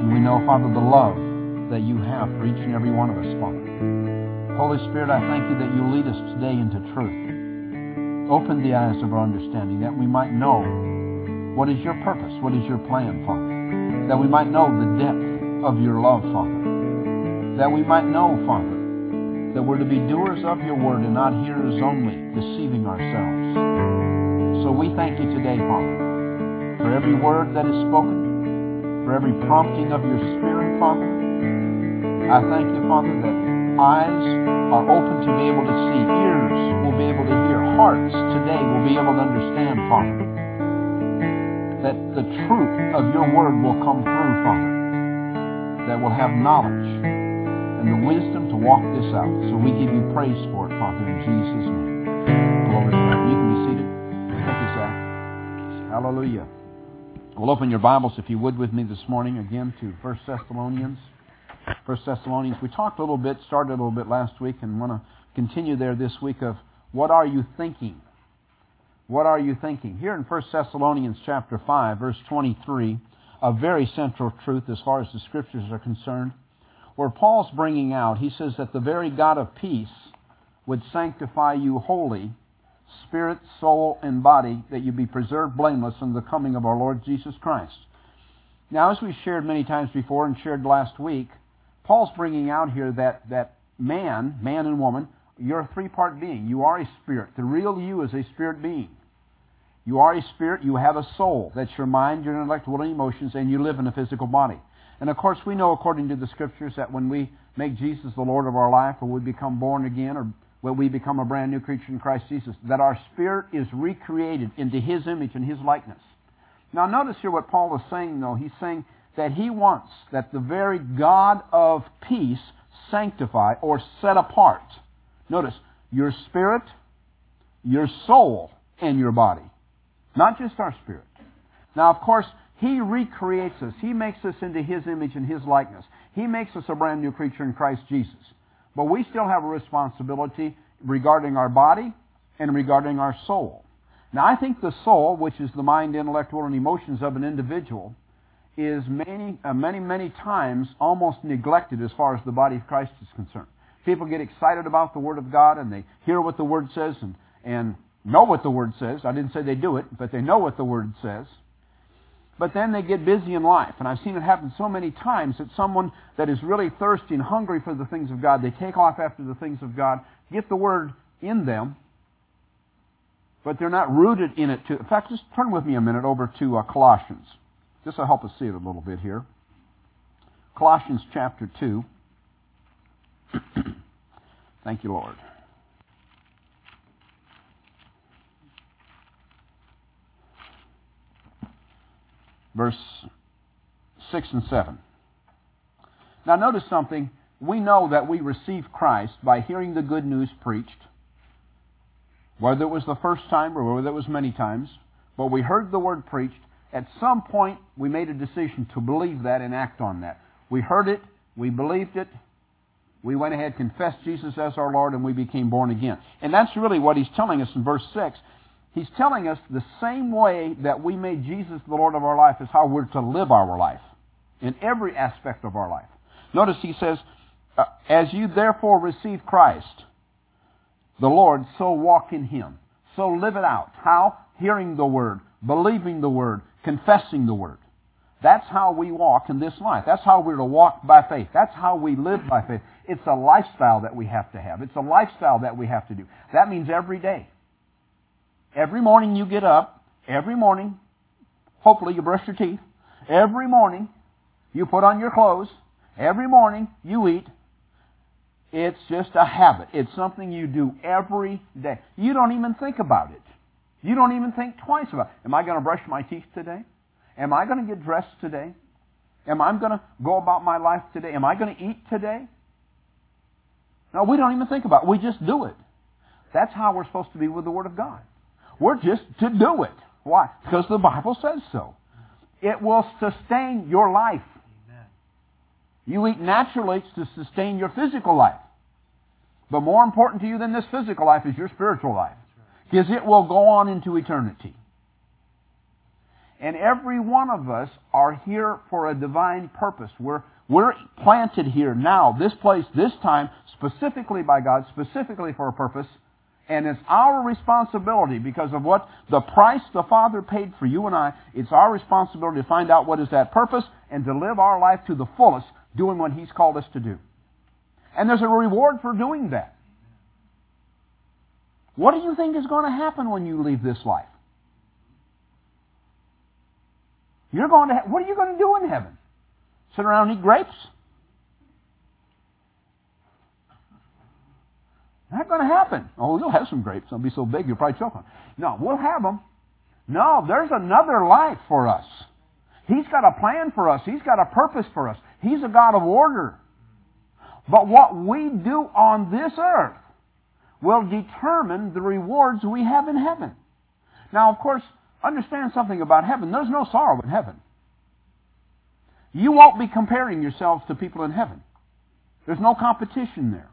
And we know, Father, the love that you have for each and every one of us, Father. Holy Spirit, I thank you that you lead us today into truth. Open the eyes of our understanding that we might know what is your purpose, what is your plan, Father. That we might know the depth of your love, Father. That we might know, Father, that we're to be doers of your word and not hearers only, deceiving ourselves. So we thank you today, Father, for every word that is spoken, for every prompting of your Spirit, Father. I thank you, Father, that eyes are open to be able to see, ears will be able to hear, hearts today will be able to understand, Father, that the truth of your word will come through, Father, that we will have knowledge and the wisdom to walk this out. So we give you praise for it, Father, in Jesus' name. Glory to God. You can be seated. Thank you, Zach. Hallelujah. We'll open your Bibles, if you would, with me this morning again to 1 Thessalonians. 1 Thessalonians. We talked a little bit, started a little bit last week, and want to continue there this week of what are you thinking? What are you thinking? Here in 1 Thessalonians chapter 5, verse 23, a very central truth as far as the Scriptures are concerned, where Paul's bringing out, he says that the very God of peace would sanctify you wholly, spirit, soul, and body, that you be preserved blameless in the coming of our Lord Jesus Christ. Now, as we shared many times before and shared last week, Paul's bringing out here that, that man, man and woman, you're a three-part being. You are a spirit. The real you is a spirit being. You are a spirit. You have a soul. That's your mind, your intellect, and emotions, and you live in a physical body. And of course, we know according to the Scriptures that when we make Jesus the Lord of our life, or we become born again, or when we become a brand new creature in Christ Jesus, that our spirit is recreated into His image and His likeness. Now notice here what Paul is saying, though. He's saying that he wants that the very God of peace sanctify or set apart. Notice, your spirit, your soul, and your body. Not just our spirit. Now, of course, he recreates us. He makes us into His image and His likeness. He makes us a brand new creature in Christ Jesus. But we still have a responsibility regarding our body and regarding our soul. Now, I think the soul, which is the mind, intellect, will, and emotions of an individual, is many, uh, many, many times almost neglected as far as the body of Christ is concerned. People get excited about the Word of God and they hear what the Word says and, and know what the Word says. I didn't say they do it, but they know what the Word says. But then they get busy in life. And I've seen it happen so many times that someone that is really thirsty and hungry for the things of God, they take off after the things of God, get the Word in them, but they're not rooted in it. To, in fact, just turn with me a minute over to uh, Colossians. This will help us see it a little bit here. Colossians chapter 2. Thank you, Lord. Verse 6 and 7. Now notice something. We know that we receive Christ by hearing the good news preached, whether it was the first time or whether it was many times, but we heard the word preached. At some point, we made a decision to believe that and act on that. We heard it, we believed it, we went ahead, confessed Jesus as our Lord, and we became born again. And that's really what he's telling us in verse 6. He's telling us the same way that we made Jesus the Lord of our life is how we're to live our life in every aspect of our life. Notice he says, uh, As you therefore receive Christ, the Lord, so walk in him. So live it out. How? Hearing the Word, believing the Word, confessing the Word. That's how we walk in this life. That's how we're to walk by faith. That's how we live by faith. It's a lifestyle that we have to have. It's a lifestyle that we have to do. That means every day. Every morning you get up, every morning, hopefully you brush your teeth, every morning you put on your clothes, every morning you eat. It's just a habit. It's something you do every day. You don't even think about it. You don't even think twice about it. Am I going to brush my teeth today? Am I going to get dressed today? Am I going to go about my life today? Am I going to eat today? No, we don't even think about it. We just do it. That's how we're supposed to be with the Word of God. We're just to do it. Why? Because the Bible says so. It will sustain your life. Amen. You eat naturally to sustain your physical life. But more important to you than this physical life is your spiritual life. Because it will go on into eternity. And every one of us are here for a divine purpose. We're, we're planted here now, this place, this time, specifically by God, specifically for a purpose. And it's our responsibility because of what the price the Father paid for you and I. It's our responsibility to find out what is that purpose and to live our life to the fullest, doing what He's called us to do. And there's a reward for doing that. What do you think is going to happen when you leave this life? You're going to. What are you going to do in heaven? Sit around and eat grapes? Not going to happen. Oh, you'll have some grapes. They'll be so big you'll probably choke on. No, we'll have them. No, there's another life for us. He's got a plan for us. He's got a purpose for us. He's a God of order. But what we do on this earth will determine the rewards we have in heaven. Now, of course, understand something about heaven. There's no sorrow in heaven. You won't be comparing yourselves to people in heaven. There's no competition there.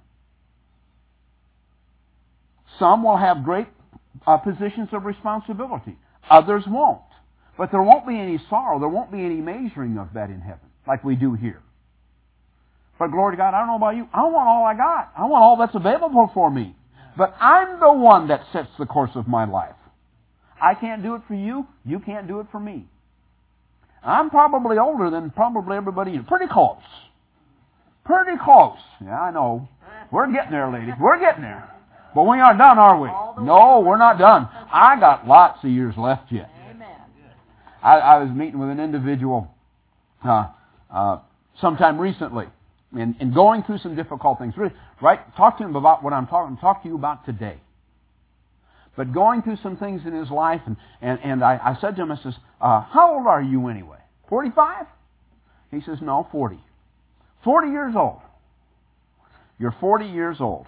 Some will have great uh, positions of responsibility. Others won't. But there won't be any sorrow. There won't be any measuring of that in heaven like we do here. But glory to God, I don't know about you. I want all I got. I want all that's available for me. But I'm the one that sets the course of my life. I can't do it for you. You can't do it for me. I'm probably older than probably everybody. Pretty close. Pretty close. Yeah, I know. We're getting there, lady. We're getting there. But we aren't done, are we? No, we're not done. I got lots of years left yet. I, I was meeting with an individual uh, uh, sometime recently and, and going through some difficult things. Right? Talk to him about what I'm talking. Talk to you about today. But going through some things in his life, and and, and I, I said to him, I says, uh, "How old are you anyway? Forty-five?" He says, "No, forty. Forty years old. You're forty years old."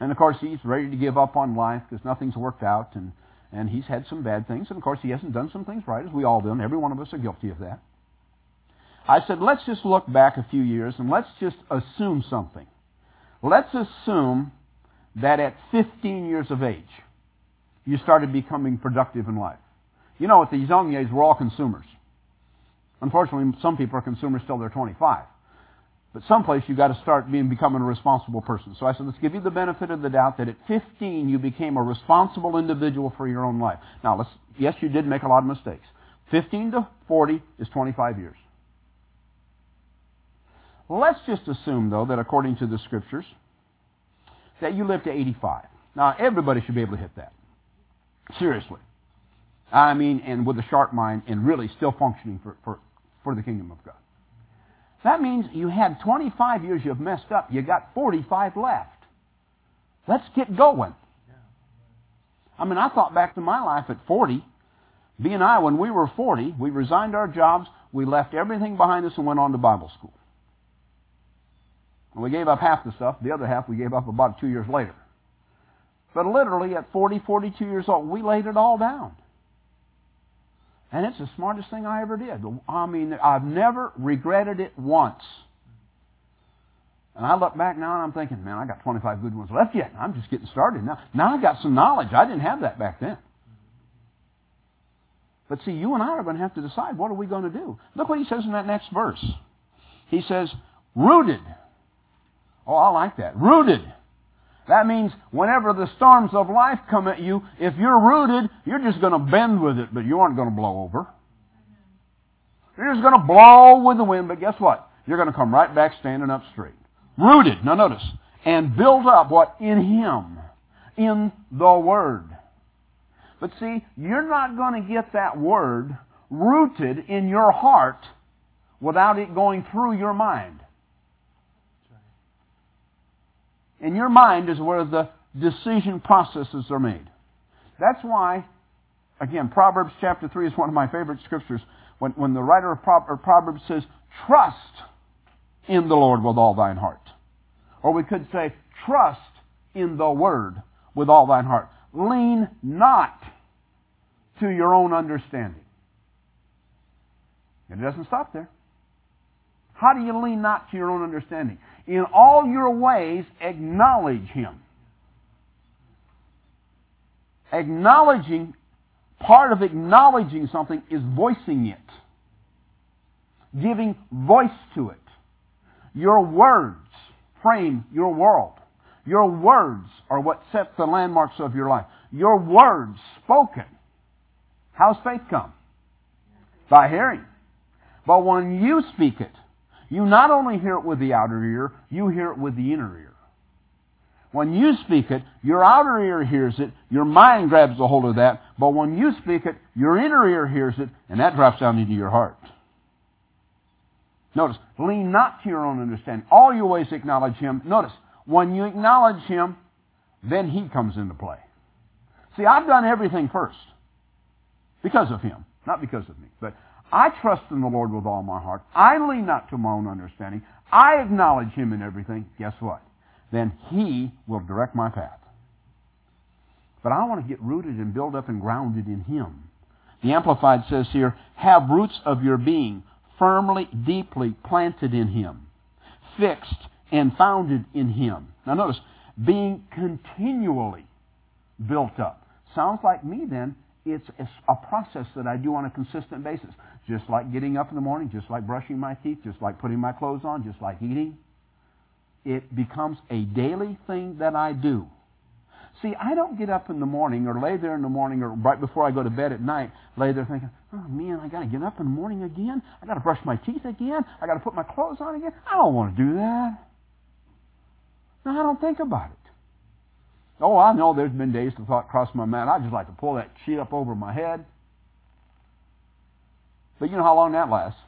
And of course, he's ready to give up on life because nothing's worked out, and and he's had some bad things, and of course, he hasn't done some things right, as we all do, and every one of us are guilty of that. I said, let's just look back a few years and let's just assume something. Let's assume that at 15 years of age, you started becoming productive in life. You know, at these young age, we're all consumers. Unfortunately, some people are consumers till they're 25. But someplace you've got to start being becoming a responsible person. So I said, let's give you the benefit of the doubt that at 15 you became a responsible individual for your own life. Now, let's, yes, you did make a lot of mistakes. 15 to 40 is 25 years. Let's just assume, though, that according to the Scriptures, that you live to 85. Now, everybody should be able to hit that. Seriously. I mean, and with a sharp mind and really still functioning for, for, for the kingdom of God. That means you had 25 years you've messed up. You got 45 left. Let's get going. I mean, I thought back to my life at 40. B and I, when we were 40, we resigned our jobs, we left everything behind us and went on to Bible school. And we gave up half the stuff. The other half we gave up about two years later. But literally at 40, 42 years old, we laid it all down. And it's the smartest thing I ever did. I mean, I've never regretted it once. And I look back now and I'm thinking, man, I got 25 good ones left yet. I'm just getting started now. Now I've got some knowledge. I didn't have that back then. But see, you and I are going to have to decide what are we going to do. Look what he says in that next verse. He says, rooted Oh, I like that. Rooted. That means whenever the storms of life come at you, if you're rooted, you're just going to bend with it, but you aren't going to blow over. You're just going to blow with the wind, but guess what? You're going to come right back standing up straight. Rooted. Now notice. And build up what? In Him. In the Word. But see, you're not going to get that Word rooted in your heart without it going through your mind. In your mind is where the decision processes are made. That's why, again, Proverbs chapter 3 is one of my favorite scriptures. When, when the writer of Proverbs says, trust in the Lord with all thine heart. Or we could say, trust in the Word with all thine heart. Lean not to your own understanding. And it doesn't stop there. How do you lean not to your own understanding? In all your ways, acknowledge Him. Acknowledging Part of acknowledging something is voicing it, giving voice to it. Your words frame your world. Your words are what set the landmarks of your life. Your words spoken. How's faith come? By hearing. But when you speak it, you not only hear it with the outer ear, you hear it with the inner ear. When you speak it, your outer ear hears it, your mind grabs a hold of that, but when you speak it, your inner ear hears it, and that drops down into your heart. Notice, lean not to your own understanding. All your ways acknowledge Him. Notice, when you acknowledge Him, then He comes into play. See, I've done everything first. Because of Him. Not because of me. But I trust in the Lord with all my heart. I lean not to my own understanding. I acknowledge Him in everything. Guess what? Then He will direct my path. But I want to get rooted and built up and grounded in Him. The Amplified says here, have roots of your being firmly, deeply planted in Him, fixed and founded in Him. Now notice, being continually built up. Sounds like me then, it's a process that I do on a consistent basis. Just like getting up in the morning, just like brushing my teeth, just like putting my clothes on, just like eating. It becomes a daily thing that I do. See, I don't get up in the morning or lay there in the morning or right before I go to bed at night, lay there thinking, oh man, I got to get up in the morning again. I got to brush my teeth again. I got to put my clothes on again. I don't want to do that. No, I don't think about it. Oh, I know there's been days the thought crossed my mind. I'd just like to pull that sheet up over my head. But you know how long that lasts.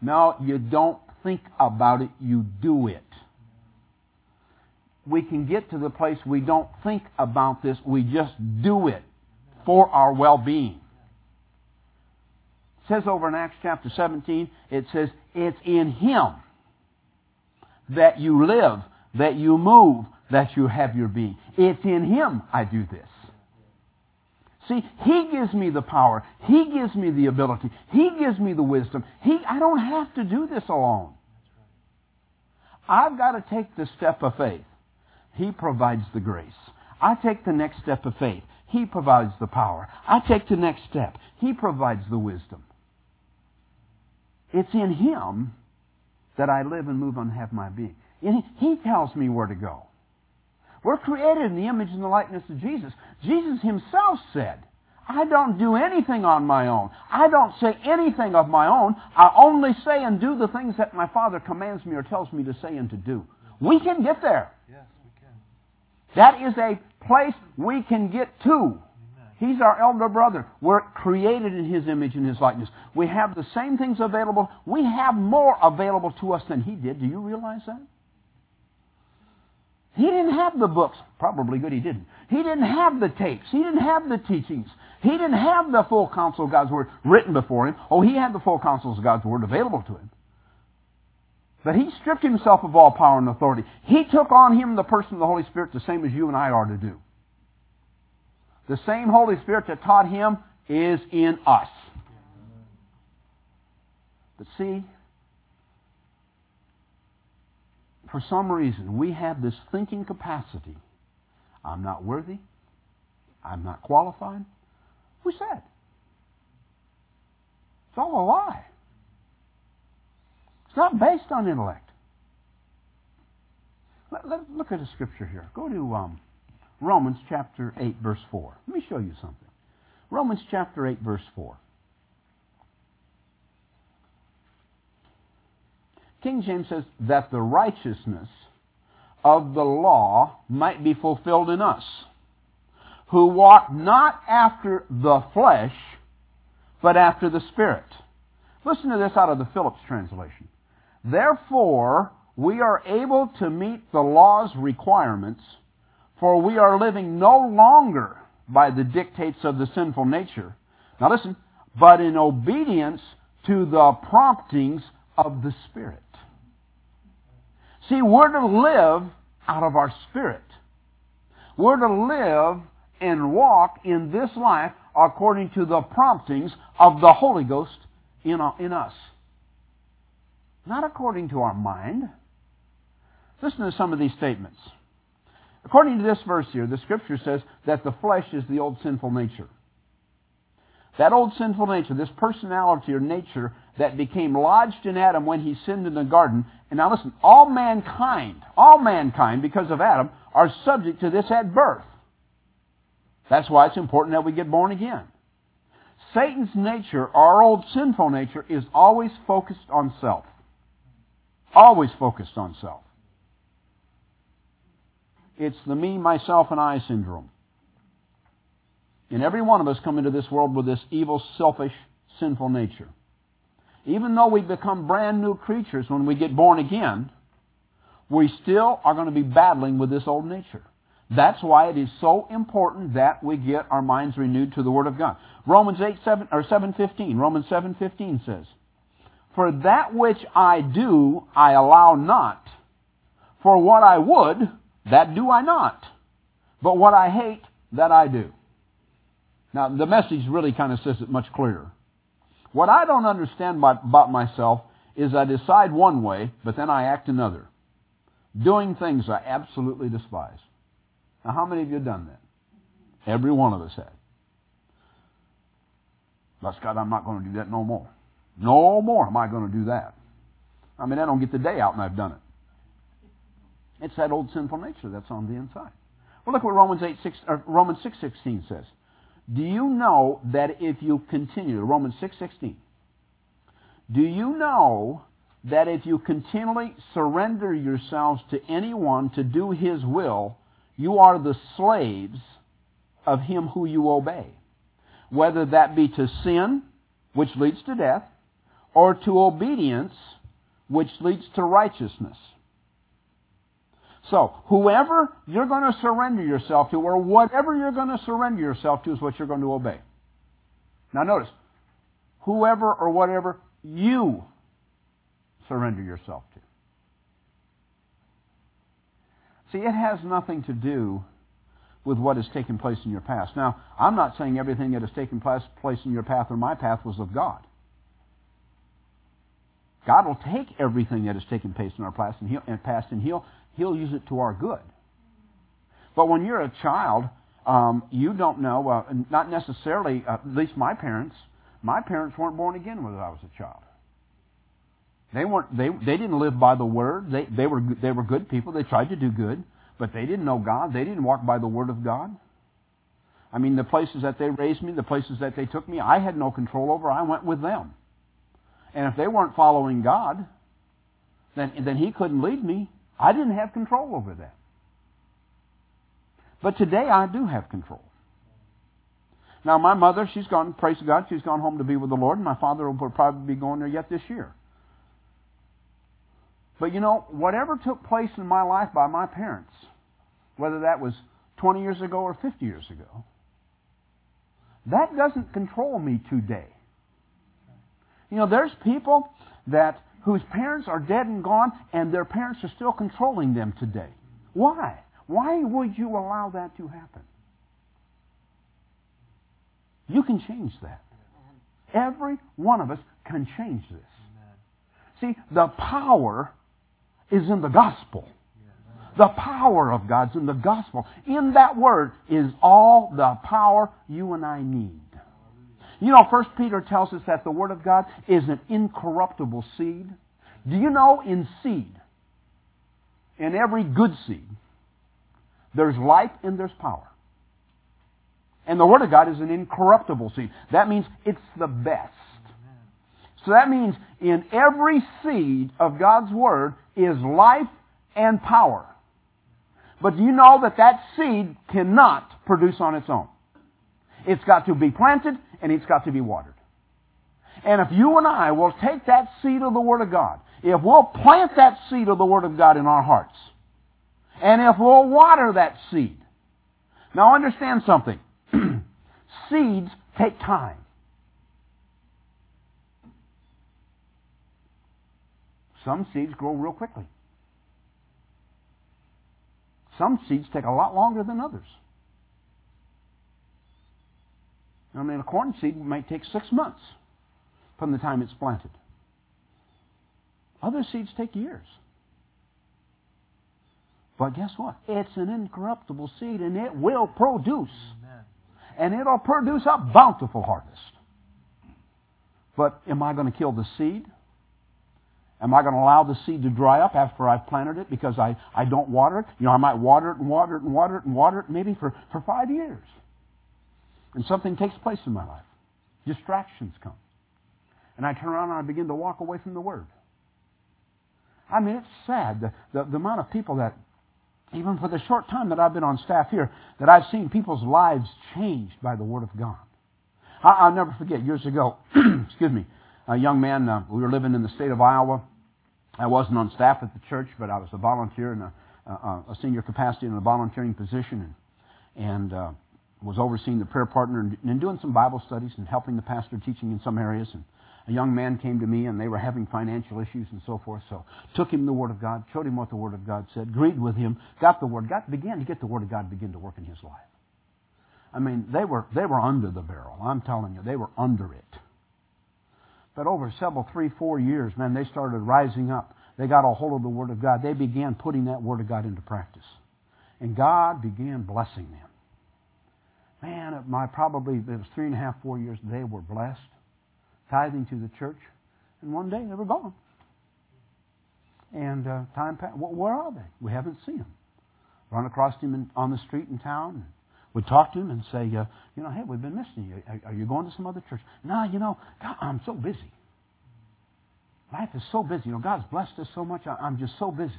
No, you don't think about it, you do it we can get to the place we don't think about this, we just do it for our well-being. It says over in Acts chapter 17, it says, it's in Him that you live, that you move, that you have your being. It's in Him I do this. See, He gives me the power. He gives me the ability. He gives me the wisdom. He, I don't have to do this alone. I've got to take the step of faith. He provides the grace. I take the next step of faith. He provides the power. I take the next step. He provides the wisdom. It's in Him that I live and move and have my being. He tells me where to go. We're created in the image and the likeness of Jesus. Jesus Himself said, I don't do anything on my own. I don't say anything of my own. I only say and do the things that my Father commands me or tells me to say and to do. We can get there. That is a place we can get to. He's our elder brother. We're created in His image and His likeness. We have the same things available. We have more available to us than He did. Do you realize that? He didn't have the books. Probably good he didn't. He didn't have the tapes. He didn't have the teachings. He didn't have the full counsel of God's Word written before him. Oh, he had the full counsel of God's Word available to him. But he stripped himself of all power and authority. He took on him the person of the Holy Spirit the same as you and I are to do. The same Holy Spirit that taught him is in us. But see, for some reason, we have this thinking capacity. I'm not worthy. I'm not qualified. Who said? It's all a lie. It's not based on intellect. Let, look at a scripture here. Go to um, Romans chapter 8, verse 4. Let me show you something. Romans chapter 8, verse 4. King James says, that the righteousness of the law might be fulfilled in us, who walk not after the flesh, but after the Spirit. Listen to this out of the Phillips translation. Therefore, we are able to meet the law's requirements, for we are living no longer by the dictates of the sinful nature. Now listen, but in obedience to the promptings of the Spirit. See, we're to live out of our spirit. We're to live and walk in this life according to the promptings of the Holy Ghost in, uh, in us. Not according to our mind. Listen to some of these statements. according to this verse here, the scripture says that the flesh is the old sinful nature. That old sinful nature, this personality or nature that became lodged in Adam when he sinned in the garden. And now listen, all mankind, all mankind, because of Adam, are subject to this at birth. That's why it's important that we get born again. Satan's nature, our old sinful nature, is always focused on self. Always focused on self. It's the me, myself, and I syndrome. And every one of us come into this world with this evil, selfish, sinful nature. Even though we become brand new creatures when we get born again, we still are going to be battling with this old nature. That's why it is so important that we get our minds renewed to the Word of God. Romans 8, 7, or 7.15, Romans 7.15 says, For that which I do, I allow not. For what I would, that do I not. But what I hate, that I do. Now, the message really kind of says it much clearer. What I don't understand about myself is I decide one way, but then I act another. Doing things I absolutely despise. Now, how many of you have done that? Every one of us had. Bless God, I'm not going to do that no more. No more am I going to do that. I mean, I don't get the day out and I've done it. It's that old sinful nature that's on the inside. Well, look what Romans 8, 6, or Romans 6.16 says. Do you know that if you continue, Romans 6.16, do you know that if you continually surrender yourselves to anyone to do his will, you are the slaves of him who you obey? Whether that be to sin, which leads to death, or to obedience, which leads to righteousness. So, whoever you're going to surrender yourself to, or whatever you're going to surrender yourself to, is what you're going to obey. Now, notice, whoever or whatever you surrender yourself to. See, it has nothing to do with what has taken place in your past. Now, I'm not saying everything that has taken place in your path or my path was of God. God will take everything that has taken place in our past and, he'll, he'll use it to our good. But when you're a child, um, you don't know, uh, not necessarily, uh, at least my parents, my parents weren't born again when I was a child. They weren't, they, they didn't live by the word. They, they were, they were good people. They tried to do good, but they didn't know God. They didn't walk by the word of God. I mean, the places that they raised me, the places that they took me, I had no control over. I went with them. And if they weren't following God, then, then He couldn't lead me. I didn't have control over that. But today I do have control. Now my mother, she's gone, praise God, she's gone home to be with the Lord, and my father will probably be going there yet this year. But you know, whatever took place in my life by my parents, whether that was 20 years ago or 50 years ago, that doesn't control me today. You know, there's people that whose parents are dead and gone, and their parents are still controlling them today. Why? Why would you allow that to happen? You can change that. Every one of us can change this. See, the power is in the gospel. The power of God's in the gospel. In that word is all the power you and I need. You know, First Peter tells us that the Word of God is an incorruptible seed. Do you know in seed, in every good seed, there's life and there's power. And the Word of God is an incorruptible seed. That means it's the best. So that means in every seed of God's Word is life and power. But do you know that that seed cannot produce on its own? It's got to be planted and it's got to be watered. And if you and I will take that seed of the Word of God, if we'll plant that seed of the Word of God in our hearts, and if we'll water that seed, now understand something. Seeds take time. Some seeds grow real quickly. Some seeds take a lot longer than others. I mean, a corn seed might take six months from the time it's planted. Other seeds take years. But guess what? It's an incorruptible seed and it will produce. Amen. And it'll produce a bountiful harvest. But am I going to kill the seed? Am I going to allow the seed to dry up after I've planted it because I, I don't water it? You know, I might water it and water it and water it and water it maybe for, for five years. And something takes place in my life. Distractions come. And I turn around and I begin to walk away from the Word. I mean, it's sad the, the, the amount of people that, even for the short time that I've been on staff here, that I've seen people's lives changed by the Word of God. I, I'll never forget, years ago, excuse me, a young man, uh, we were living in the state of Iowa. I wasn't on staff at the church, but I was a volunteer in a, a, a senior capacity in a volunteering position and, and uh, was overseeing the prayer partner and, doing some Bible studies and helping the pastor teaching in some areas. And a young man came to me and they were having financial issues and so forth. So took him the Word of God, showed him what the Word of God said, agreed with him, got the Word, got began to get the Word of God begin to work in his life. I mean, they were they were under the barrel. I'm telling you, they were under it. But over several, three, four years, man, they started rising up. They got a hold of the Word of God. They began putting that Word of God into practice. And God began blessing them. Man, my probably it was three and a half, four years, they were blessed, tithing to the church, and one day they were gone. And uh, time passed. Where are they? We haven't seen them. Run across him in, on the street in town. We'd talk to him and say, uh, you know, hey, we've been missing you. Are, are you going to some other church? No, you know, God, I'm so busy. Life is so busy. You know, God's blessed us so much. I, I'm just so busy.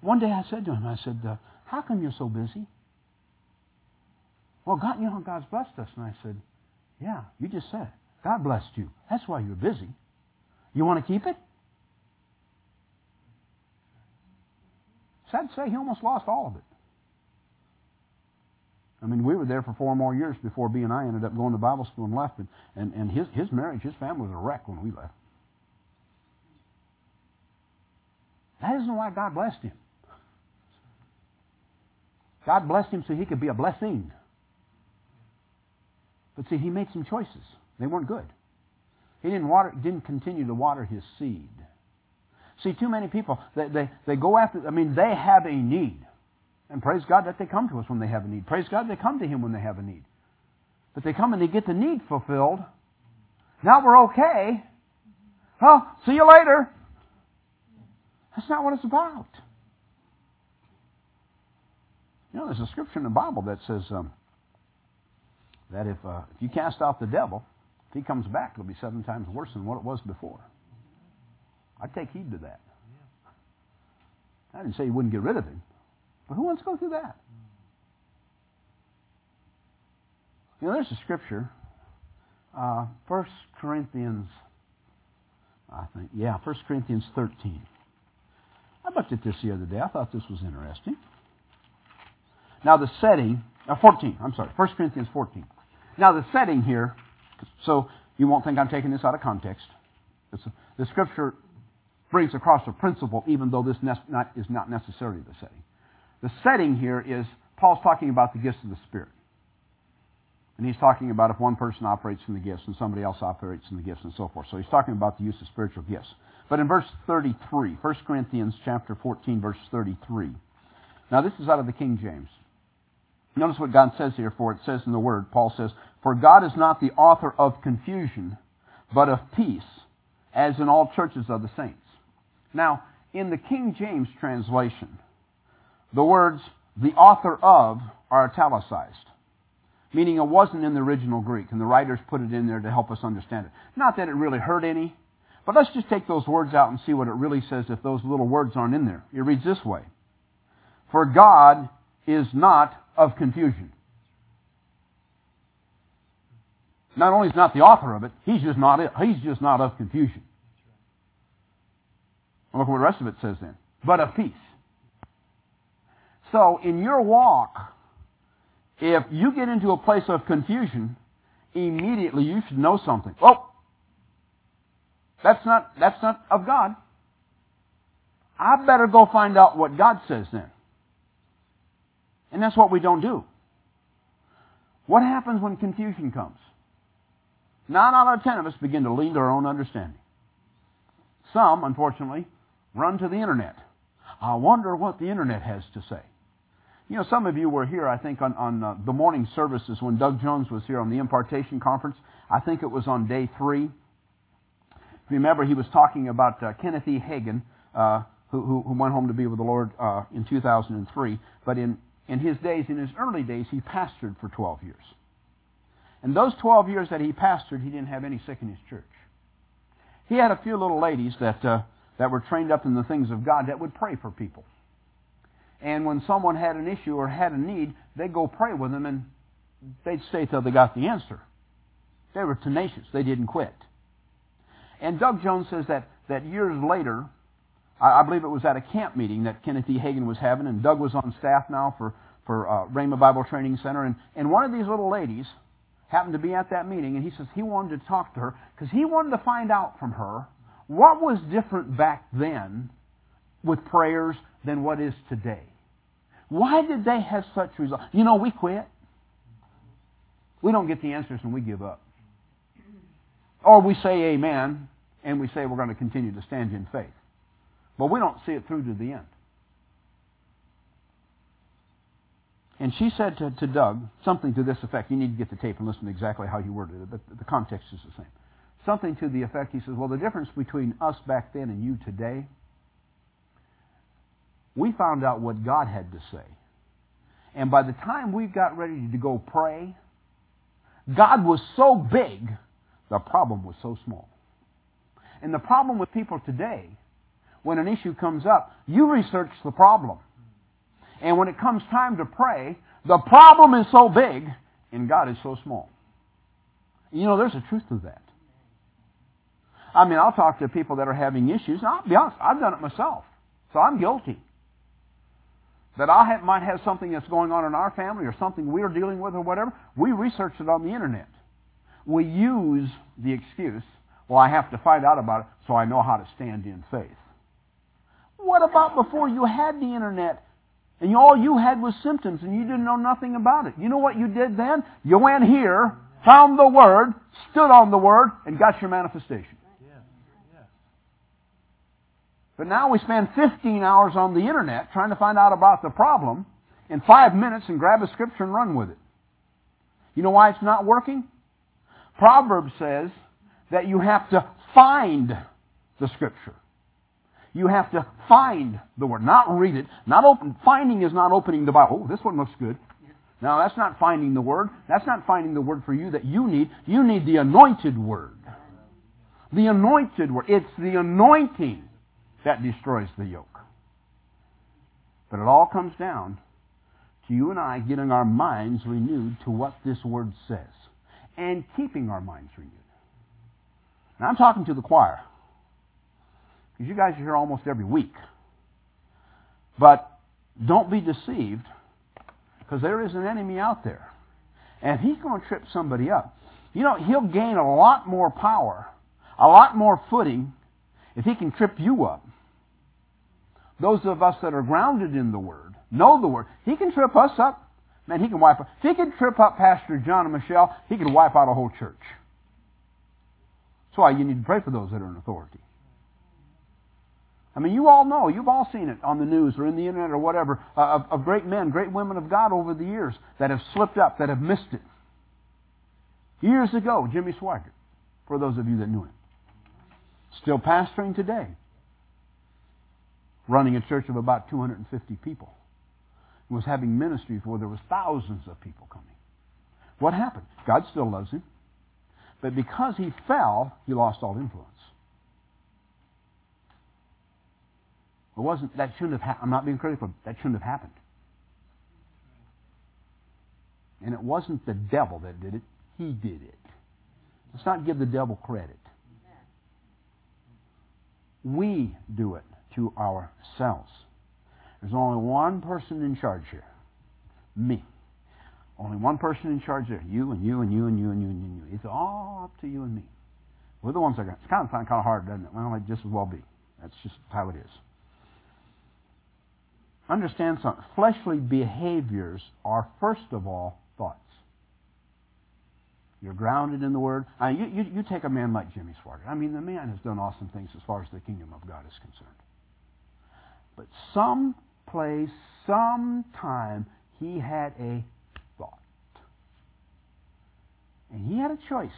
One day I said to him, I said, uh, how come you're so busy? Well, God, you know, God's blessed us. And I said, yeah, you just said it. God blessed you. That's why you're busy. You want to keep it? Sad to say, he almost lost all of it. I mean, we were there for four more years before B and I ended up going to Bible school and left. And, and, and his, his marriage, his family was a wreck when we left. That isn't why God blessed him. God blessed him so he could be a blessing. But see, he made some choices. They weren't good. He didn't water, didn't continue to water his seed. See, too many people, they, they, they go after, I mean, they have a need. And praise God that they come to us when they have a need. Praise God they come to Him when they have a need. But they come and they get the need fulfilled. Now we're okay. Well, see you later. That's not what it's about. You know, there's a scripture in the Bible that says um, that if uh, if you cast out the devil, if he comes back, it'll be seven times worse than what it was before. I'd take heed to that. I didn't say you wouldn't get rid of him. But who wants to go through that? You know, there's a scripture, uh, 1 Corinthians, I think, yeah, 1 Corinthians 13. I looked at this the other day. I thought this was interesting. Now the setting, uh, 14, I'm sorry, 1 Corinthians 14. Now the setting here, so you won't think I'm taking this out of context. The scripture brings across a principle even though this is not necessarily the setting. The setting here is Paul's talking about the gifts of the Spirit. And he's talking about if one person operates in the gifts and somebody else operates in the gifts and so forth. So he's talking about the use of spiritual gifts. But in verse 33, 1 Corinthians chapter 14, verse 33. Now this is out of the King James. Notice what God says here, for it says in the Word, Paul says, For God is not the author of confusion, but of peace, as in all churches of the saints. Now, in the King James translation, the words the author of are italicized, meaning it wasn't in the original Greek, and the writers put it in there to help us understand it. Not that it really hurt any, but let's just take those words out and see what it really says if those little words aren't in there. It reads this way For God is not of confusion. Not only is not the author of it, he's just not he's just not of confusion. Look what the rest of it says then. But of peace. So in your walk, if you get into a place of confusion, immediately you should know something. Oh, that's not, that's not of God. I better go find out what God says then. And that's what we don't do. What happens when confusion comes? Nine out of ten of us begin to lean to our own understanding. Some, unfortunately, run to the internet. I wonder what the internet has to say. You know, some of you were here, I think, on, on uh, the morning services when Doug Jones was here on the impartation conference. I think it was on day three. Remember, he was talking about uh, Kenneth E. Hagin, uh, who, who, who, went home to be with the Lord uh, in 2003. But in, in his days, in his early days, he pastored for 12 years. And those 12 years that he pastored, he didn't have any sick in his church. He had a few little ladies that, uh, that were trained up in the things of God that would pray for people. And when someone had an issue or had a need, they'd go pray with them and they'd stay till they got the answer. They were tenacious. They didn't quit. And Doug Jones says that, that years later, I, I believe it was at a camp meeting that Kenneth E. Hagin was having, and Doug was on staff now for, for uh, Rhema Bible Training Center, and, and one of these little ladies happened to be at that meeting, and he says he wanted to talk to her because he wanted to find out from her what was different back then with prayers than what is today. Why did they have such results? You know, we quit. We don't get the answers and we give up. Or we say amen and we say we're going to continue to stand in faith. But we don't see it through to the end. And she said to, to Doug something to this effect. You need to get the tape and listen to exactly how he worded it, but the context is the same. Something to the effect, he says, well, the difference between us back then and you today we found out what God had to say. And by the time we got ready to go pray, God was so big, the problem was so small. And the problem with people today, when an issue comes up, you research the problem. And when it comes time to pray, the problem is so big and God is so small. You know, there's a truth to that. I mean, I'll talk to people that are having issues, and I'll be honest, I've done it myself. So I'm guilty that I have, might have something that's going on in our family or something we're dealing with or whatever, we research it on the internet. We use the excuse, well, I have to find out about it so I know how to stand in faith. What about before you had the internet and all you had was symptoms and you didn't know nothing about it? You know what you did then? You went here, found the Word, stood on the Word, and got your manifestation. But now we spend 15 hours on the internet trying to find out about the problem in five minutes and grab a scripture and run with it. You know why it's not working? Proverbs says that you have to find the scripture. You have to find the word, not read it. Not open. Finding is not opening the Bible. Oh, this one looks good. Now that's not finding the word. That's not finding the word for you that you need. You need the anointed word. The anointed word. It's the anointing that destroys the yoke. But it all comes down to you and I getting our minds renewed to what this word says and keeping our minds renewed. Now I'm talking to the choir you guys are here almost every week. But don't be deceived because there is an enemy out there. And he's going to trip somebody up. You know, he'll gain a lot more power, a lot more footing if he can trip you up those of us that are grounded in the Word, know the Word, He can trip us up. Man, He can wipe If He can trip up Pastor John and Michelle, He can wipe out a whole church. That's why you need to pray for those that are in authority. I mean, you all know, you've all seen it on the news or in the internet or whatever, uh, of, of great men, great women of God over the years that have slipped up, that have missed it. Years ago, Jimmy Swaggart, for those of you that knew him. Still pastoring today running a church of about 250 people. Was having ministries where there was thousands of people coming. What happened? God still loves him. But because he fell, he lost all influence. It wasn't, that shouldn't have happened. I'm not being critical. That shouldn't have happened. And it wasn't the devil that did it. He did it. Let's not give the devil credit. We do it to ourselves. There's only one person in charge here. Me. Only one person in charge there. You and you and you and you and you and you. It's all up to you and me. We're the ones that got It's kind of, kind of hard, doesn't it? Well, it just as well be. That's just how it is. Understand something. Fleshly behaviors are, first of all, thoughts. You're grounded in the Word. I you, you, you take a man like Jimmy Swaggart. I mean, the man has done awesome things as far as the kingdom of God is concerned. But some place, some time, he had a thought. And he had a choice.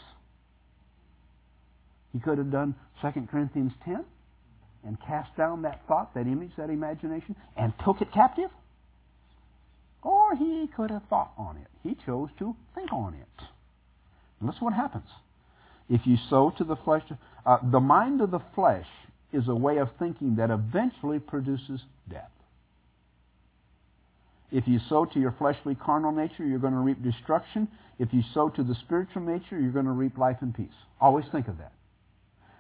He could have done 2 Corinthians 10 and cast down that thought, that image, that imagination, and took it captive. Or he could have thought on it. He chose to think on it. And listen what happens. If you sow to the flesh, uh, the mind of the flesh is a way of thinking that eventually produces death. If you sow to your fleshly carnal nature, you're going to reap destruction. If you sow to the spiritual nature, you're going to reap life and peace. Always think of that.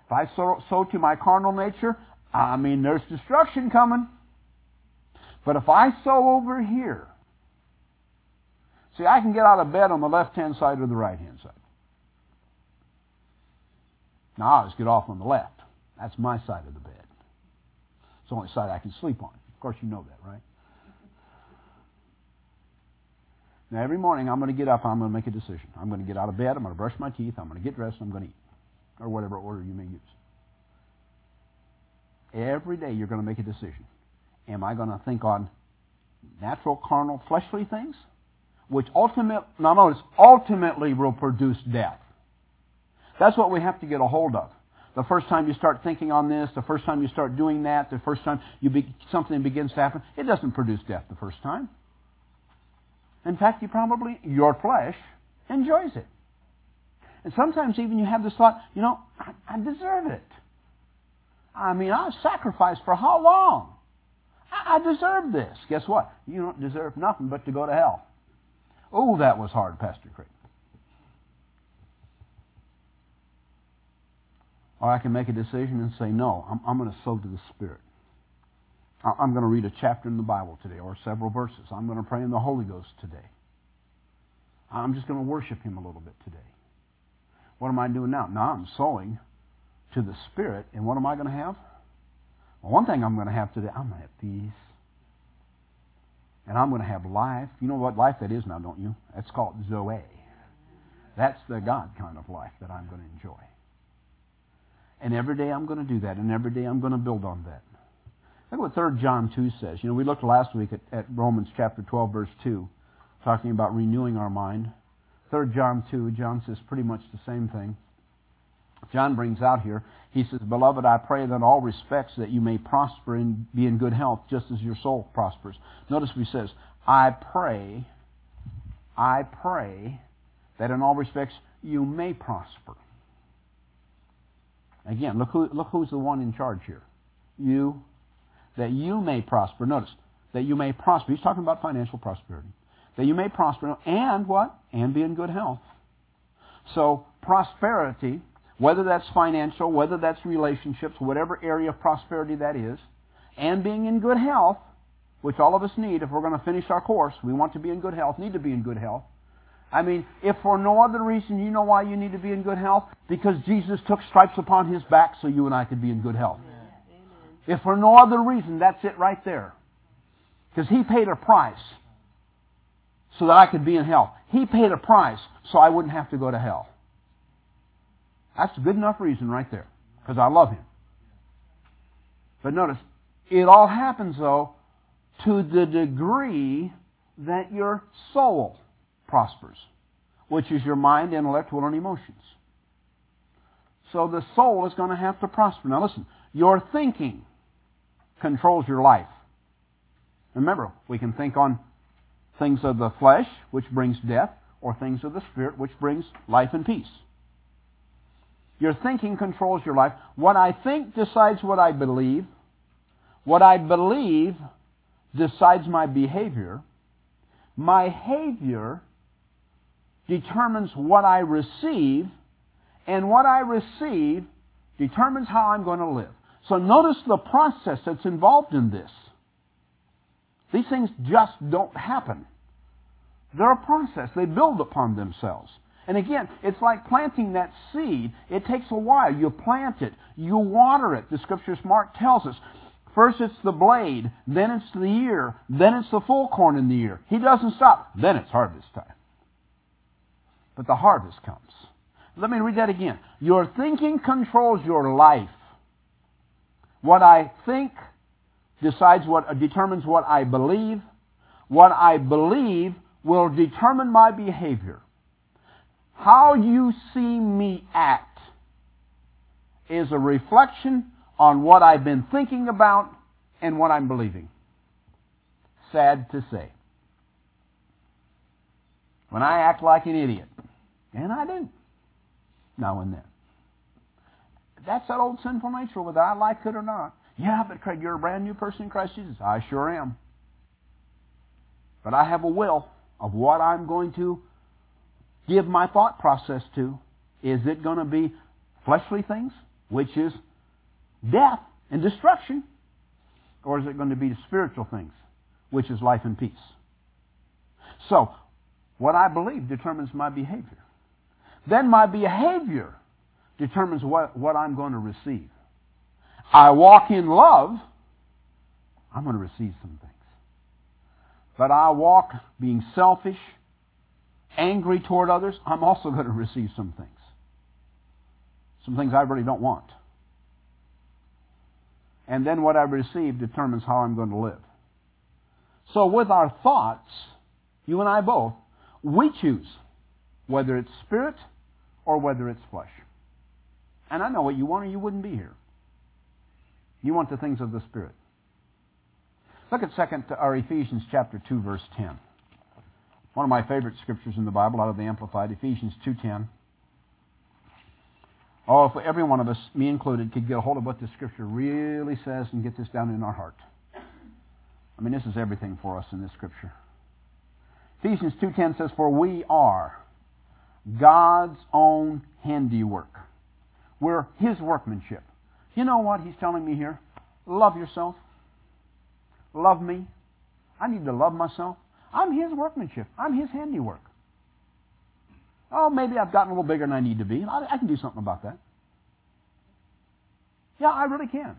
If I sow, sow to my carnal nature, I mean, there's destruction coming. But if I sow over here, see, I can get out of bed on the left-hand side or the right-hand side. Now, I always get off on the left. That's my side of the bed. It's the only side I can sleep on. Of course, you know that, right? Now, every morning I'm going to get up, I'm going to make a decision. I'm going to get out of bed, I'm going to brush my teeth, I'm going to get dressed, I'm going to eat. Or whatever order you may use. Every day you're going to make a decision. Am I going to think on natural, carnal, fleshly things? Which ultimately, now notice, ultimately will produce death. That's what we have to get a hold of. The first time you start thinking on this, the first time you start doing that, the first time you be, something begins to happen, it doesn't produce death the first time. In fact, you probably, your flesh enjoys it. And sometimes even you have this thought, you know, I, I deserve it. I mean, I've sacrificed for how long? I, I deserve this. Guess what? You don't deserve nothing but to go to hell. Oh, that was hard, Pastor Craig. Or I can make a decision and say, no, I'm, I'm going to sow to the Spirit. I'm going to read a chapter in the Bible today or several verses. I'm going to pray in the Holy Ghost today. I'm just going to worship Him a little bit today. What am I doing now? Now I'm sowing to the Spirit, and what am I going to have? Well, one thing I'm going to have today, I'm going to have peace. And I'm going to have life. You know what life that is now, don't you? That's called Zoe. That's the God kind of life that I'm going to enjoy. And every day I'm going to do that, and every day I'm going to build on that. Look what 3 John 2 says. You know, we looked last week at, at Romans chapter 12, verse 2, talking about renewing our mind. 3 John 2, John says pretty much the same thing. John brings out here, he says, Beloved, I pray that in all respects that you may prosper and be in good health, just as your soul prospers. Notice he says, I pray, I pray that in all respects you may prosper. Again, look, who, look who's the one in charge here. You, that you may prosper. Notice, that you may prosper. He's talking about financial prosperity. That you may prosper and what? And be in good health. So, prosperity, whether that's financial, whether that's relationships, whatever area of prosperity that is, and being in good health, which all of us need if we're going to finish our course, we want to be in good health, need to be in good health. I mean, if for no other reason, you know why you need to be in good health? Because Jesus took stripes upon his back so you and I could be in good health. Yeah. If for no other reason, that's it right there. Because he paid a price so that I could be in health. He paid a price so I wouldn't have to go to hell. That's a good enough reason right there. Because I love him. But notice, it all happens though to the degree that your soul prospers, which is your mind, intellect, will, and emotions. So the soul is going to have to prosper. Now listen, your thinking controls your life. Remember, we can think on things of the flesh, which brings death, or things of the spirit, which brings life and peace. Your thinking controls your life. What I think decides what I believe. What I believe decides my behavior. My behavior determines what I receive, and what I receive determines how I'm going to live. So notice the process that's involved in this. These things just don't happen. They're a process. They build upon themselves. And again, it's like planting that seed. It takes a while. You plant it. You water it. The scriptures Mark tells us. First it's the blade, then it's the ear, then it's the full corn in the ear. He doesn't stop. Then it's harvest time but the harvest comes. Let me read that again. Your thinking controls your life. What I think decides what, uh, determines what I believe. What I believe will determine my behavior. How you see me act is a reflection on what I've been thinking about and what I'm believing. Sad to say. When I act like an idiot, and I do, now and then. That's that old sinful nature, whether I like it or not. Yeah, but Craig, you're a brand new person in Christ Jesus. I sure am. But I have a will of what I'm going to give my thought process to. Is it going to be fleshly things, which is death and destruction? Or is it going to be spiritual things, which is life and peace? So, what I believe determines my behavior. Then my behavior determines what, what I'm going to receive. I walk in love, I'm going to receive some things. But I walk being selfish, angry toward others, I'm also going to receive some things. Some things I really don't want. And then what I receive determines how I'm going to live. So with our thoughts, you and I both, we choose whether it's spirit or whether it's flesh. And I know what you want or you wouldn't be here. You want the things of the Spirit. Look at second or Ephesians chapter 2 verse 10. One of my favorite scriptures in the Bible out of the Amplified, Ephesians 2.10. Oh, if every one of us, me included, could get a hold of what this scripture really says and get this down in our heart. I mean, this is everything for us in this scripture. Ephesians 2.10 says, For we are God's own handiwork. We're His workmanship. You know what He's telling me here? Love yourself. Love me. I need to love myself. I'm His workmanship. I'm His handiwork. Oh, maybe I've gotten a little bigger than I need to be. I, I can do something about that. Yeah, I really can.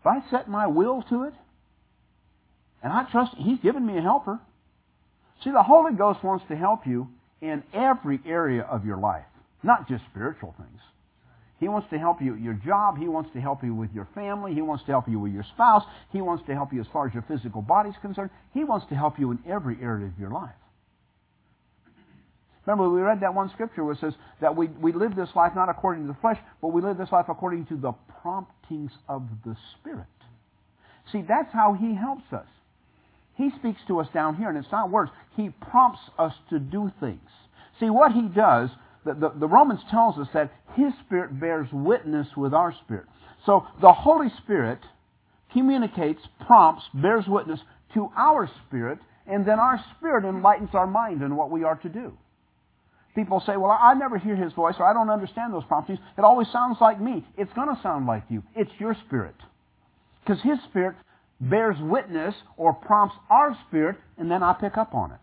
If I set my will to it, and I trust He's given me a helper. See, the Holy Ghost wants to help you in every area of your life, not just spiritual things. He wants to help you your job. He wants to help you with your family. He wants to help you with your spouse. He wants to help you as far as your physical body is concerned. He wants to help you in every area of your life. Remember, we read that one scripture where it says that we, we live this life not according to the flesh, but we live this life according to the promptings of the Spirit. See, that's how He helps us. He speaks to us down here, and it's not words. He prompts us to do things. See, what He does the, the, the, Romans tells us that His Spirit bears witness with our spirit. So the Holy Spirit communicates, prompts, bears witness to our spirit, and then our spirit enlightens our mind in what we are to do. People say, well, I never hear His voice, or I don't understand those promptings. It always sounds like me. It's going to sound like you. It's your spirit. Because His Spirit bears witness or prompts our spirit, and then I pick up on it.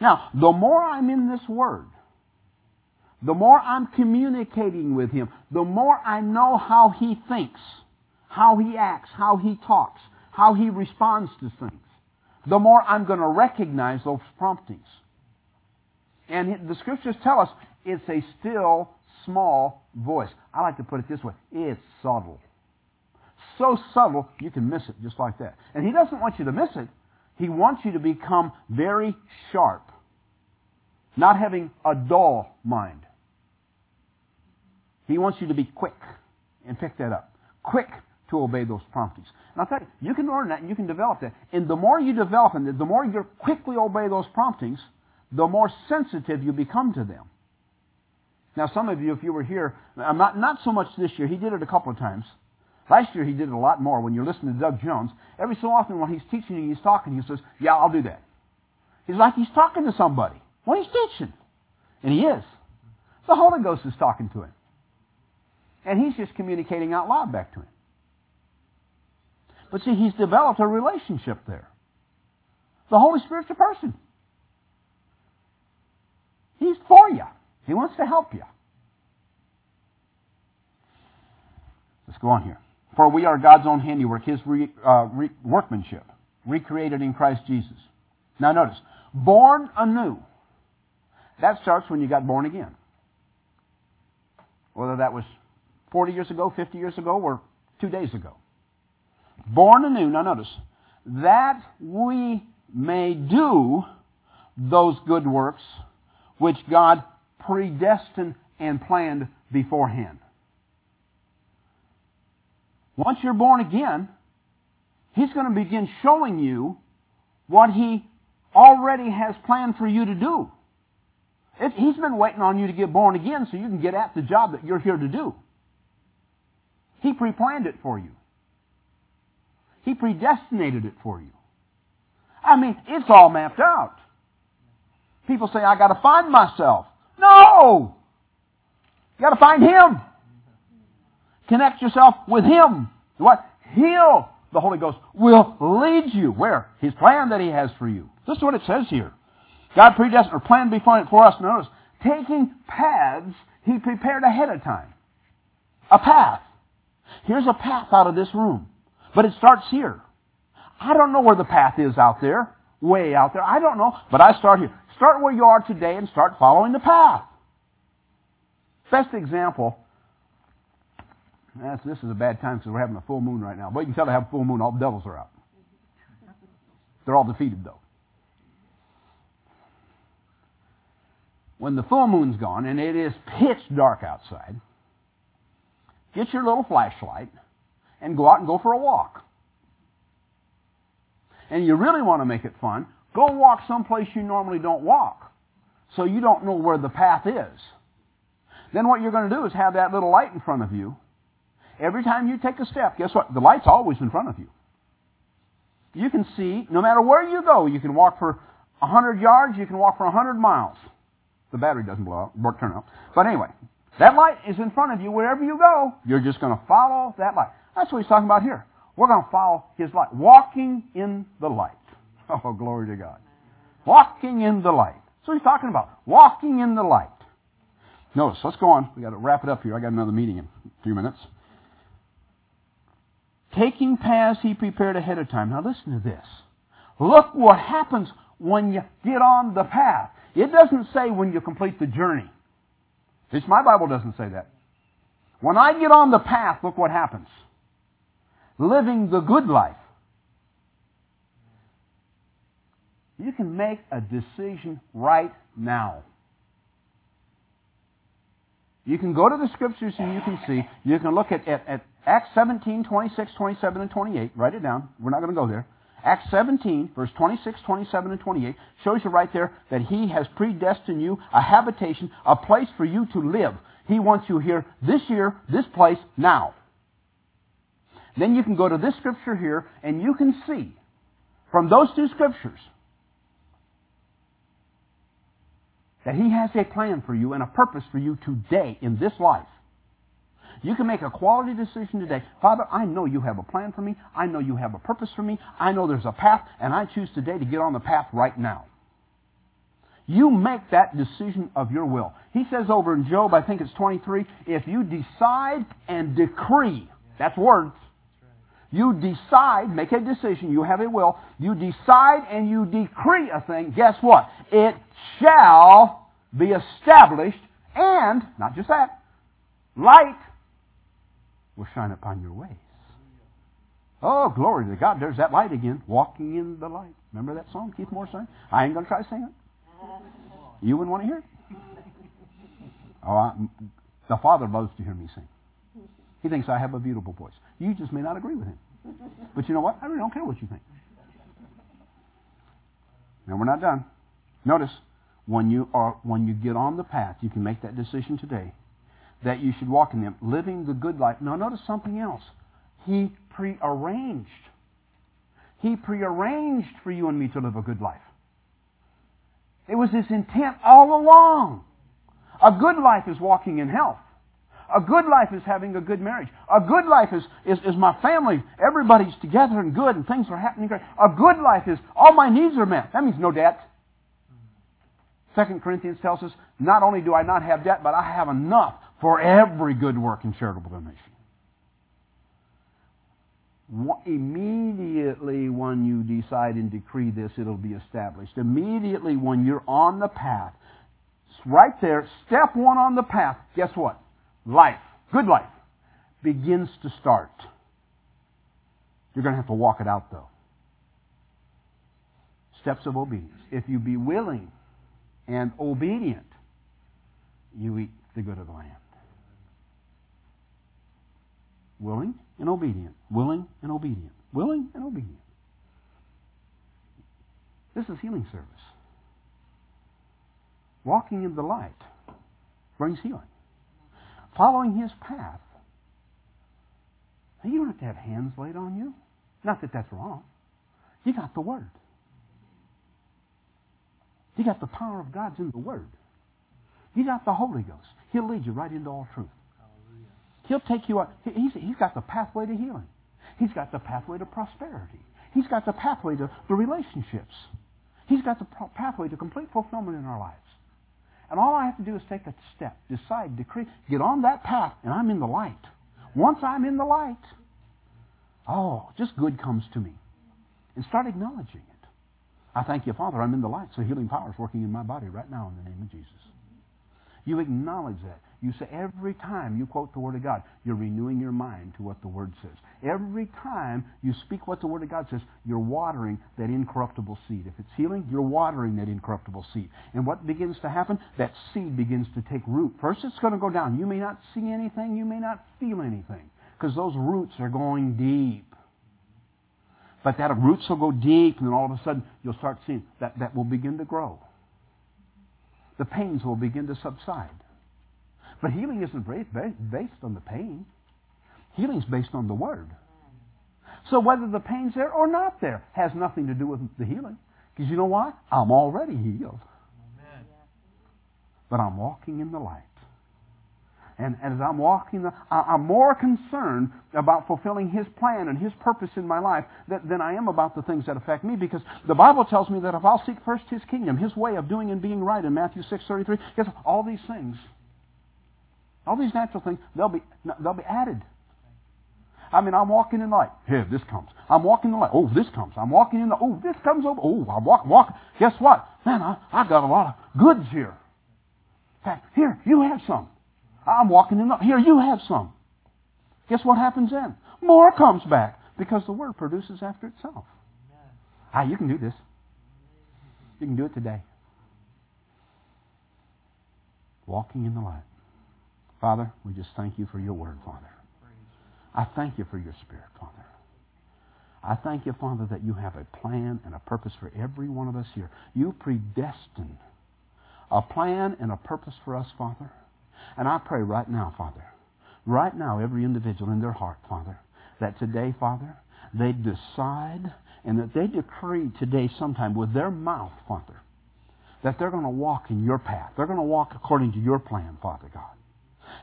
Now, the more I'm in this Word, the more I'm communicating with him, the more I know how he thinks, how he acts, how he talks, how he responds to things, the more I'm going to recognize those promptings. And the scriptures tell us it's a still, small voice. I like to put it this way it's subtle. So subtle, you can miss it just like that. And he doesn't want you to miss it. He wants you to become very sharp, not having a dull mind. He wants you to be quick and pick that up. Quick to obey those promptings. And I'll tell you, you can learn that and you can develop that. And the more you develop and the more you quickly obey those promptings, the more sensitive you become to them. Now, some of you, if you were here, uh, not, not so much this year, he did it a couple of times. Last year he did it a lot more when you're listening to Doug Jones. Every so often when he's teaching and he's talking, he says, yeah, I'll do that. He's like he's talking to somebody when he's teaching. And he is. The Holy Ghost is talking to him. And he's just communicating out loud back to him. But see, he's developed a relationship there. The Holy Spirit's a person. He's for you. He wants to help you. Let's go on here. For we are God's own handiwork, His re, uh, re, workmanship, recreated in Christ Jesus. Now notice, born anew. That starts when you got born again. Whether that was 40 years ago, 50 years ago, or two days ago. born anew, now notice, that we may do those good works which God predestined and planned beforehand. Once you're born again, He's going to begin showing you what He already has planned for you to do. He's been waiting on you to get born again so you can get at the job that you're here to do. He pre-planned it for you. He predestinated it for you. I mean, it's all mapped out. People say, I gotta find myself. No! You gotta find Him. Connect yourself with Him. What? He'll, the Holy Ghost, will lead you. Where? His plan that He has for you. This is what it says here. God predestined or planned before for us. Notice, taking paths He prepared ahead of time. A path. Here's a path out of this room. But it starts here. I don't know where the path is out there, way out there. I don't know, but I start here. Start where you are today and start following the path. Best example, this is a bad time because we're having a full moon right now. But you can tell they have a full moon, all the devils are out. They're all defeated though. When the full moon's gone and it is pitch dark outside, get your little flashlight and go out and go for a walk. And you really want to make it fun, go walk someplace you normally don't walk. So you don't know where the path is. Then what you're going to do is have that little light in front of you. Every time you take a step, guess what? The light's always in front of you. You can see, no matter where you go, you can walk for 100 yards, you can walk for 100 miles. The battery doesn't blow out, turn out. But anyway, that light is in front of you wherever you go. You're just going to follow that light. That's what he's talking about here. We're going to follow his light. Walking in the light. Oh, glory to God. Walking in the light. That's what he's talking about. Walking in the light. Notice, let's go on. we got to wrap it up here. I got another meeting in a few minutes. Taking paths he prepared ahead of time. Now listen to this. Look what happens when you get on the path. It doesn't say when you complete the journey. This my Bible doesn't say that. When I get on the path, look what happens living the good life, you can make a decision right now. You can go to the scriptures and you can see, you can look at, at, at Acts 17, 26, 27, and 28. Write it down. We're not going to go there. Acts 17, verse 26, 27, and 28 shows you right there that He has predestined you a habitation, a place for you to live. He wants you here this year, this place, now. Then you can go to this scripture here and you can see from those two scriptures that He has a plan for you and a purpose for you today in this life. You can make a quality decision today. Father, I know you have a plan for me. I know you have a purpose for me. I know there's a path, and I choose today to get on the path right now. You make that decision of your will. He says over in Job, I think it's 23, if you decide and decree, that's words, you decide, make a decision, you have a will, you decide and you decree a thing, guess what? It shall be established and, not just that, light will shine upon your ways. Oh, glory to God. There's that light again. Walking in the light. Remember that song Keith Moore sang? I ain't going to try to sing it. You wouldn't want to hear it? Oh, I, the Father loves to hear me sing. He thinks I have a beautiful voice. You just may not agree with him. But you know what? I really don't care what you think. Now we're not done. Notice, when you are when you get on the path, you can make that decision today that you should walk in them, living the good life. Now notice something else. He prearranged. He prearranged for you and me to live a good life. It was his intent all along. A good life is walking in health. A good life is having a good marriage. A good life is, is, is my family. Everybody's together and good and things are happening great. A good life is all my needs are met. That means no debt. Second Corinthians tells us, not only do I not have debt, but I have enough for every good work and charitable donation. Immediately when you decide and decree this, it'll be established. Immediately when you're on the path, right there, step one on the path, guess what? life, good life, begins to start. You're going to have to walk it out, though. Steps of obedience. If you be willing and obedient, you eat the good of the land. Willing and obedient. Willing and obedient. Willing and obedient. This is healing service. Walking in the light brings healing. Following his path. you don't have to have hands laid on you. Not that that's wrong. You got the Word. You got the power of God's in the Word. You got the Holy Ghost. He'll lead you right into all truth. He'll take you out. He's, he's got the pathway to healing. He's got the pathway to prosperity. He's got the pathway to the relationships. He's got the pathway to complete fulfillment in our lives. And all I have to do is take a step, decide, decree, get on that path, and I'm in the light. Once I'm in the light, oh, just good comes to me. And start acknowledging it. I thank you, Father, I'm in the light, so healing power is working in my body right now in the name of Jesus. You acknowledge that. You say every time you quote the Word of God, you're renewing your mind to what the Word says. Every time you speak what the Word of God says, you're watering that incorruptible seed. If it's healing, you're watering that incorruptible seed. And what begins to happen? That seed begins to take root. First, it's going to go down. You may not see anything, you may not feel anything, because those roots are going deep. But that roots will go deep, and then all of a sudden you'll start seeing that that will begin to grow. The pains will begin to subside. But healing isn't based on the pain. Healing's based on the Word. So whether the pain's there or not there has nothing to do with the healing. Because you know why? I'm already healed. But I'm walking in the light. And, and as I'm walking, the, I'm more concerned about fulfilling His plan and His purpose in my life than, than I am about the things that affect me. Because the Bible tells me that if I'll seek first His kingdom, His way of doing and being right in Matthew 6.33, guess all these things all these natural things, they'll be, they'll be added. I mean, I'm walking in light. Here, this comes. I'm walking in light. Oh, this comes. I'm walking in the, oh, this comes over. Oh, I'm walking, walking. Guess what? Man, I, I got a lot of goods here. In fact, here, you have some. I'm walking in the, here, you have some. Guess what happens then? More comes back because the Word produces after itself. Ah, you can do this. You can do it today. Walking in the light. Father, we just thank you for your word, Father. I thank you for your spirit, Father. I thank you, Father, that you have a plan and a purpose for every one of us here. You predestined a plan and a purpose for us, Father. And I pray right now, Father, right now, every individual in their heart, Father, that today, Father, they decide and that they decree today sometime with their mouth, Father, that they're going to walk in your path. They're going to walk according to your plan, Father God.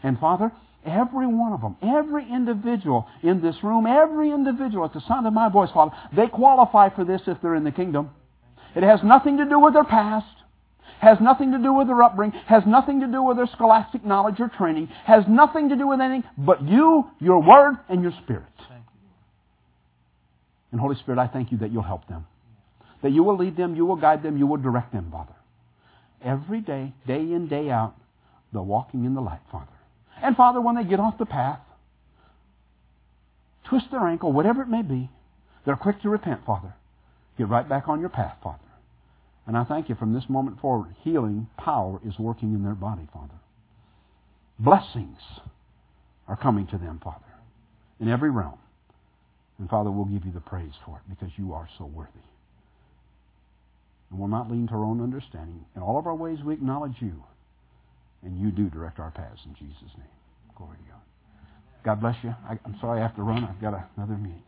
And Father, every one of them, every individual in this room, every individual at the sound of my voice, Father, they qualify for this if they're in the kingdom. It has nothing to do with their past, has nothing to do with their upbringing, has nothing to do with their scholastic knowledge or training, has nothing to do with anything but you, your word, and your spirit. And Holy Spirit, I thank you that you'll help them. That you will lead them, you will guide them, you will direct them, Father. Every day, day in, day out, they're walking in the light, Father. And Father, when they get off the path, twist their ankle, whatever it may be, they're quick to repent, Father. Get right back on your path, Father. And I thank you from this moment forward, healing power is working in their body, Father. Blessings are coming to them, Father, in every realm. And Father, we'll give you the praise for it because you are so worthy. And we'll not lean to our own understanding. In all of our ways, we acknowledge you. And you do direct our paths in Jesus' name. Glory to God. God bless you. I, am sorry I have to run. I've got another meeting.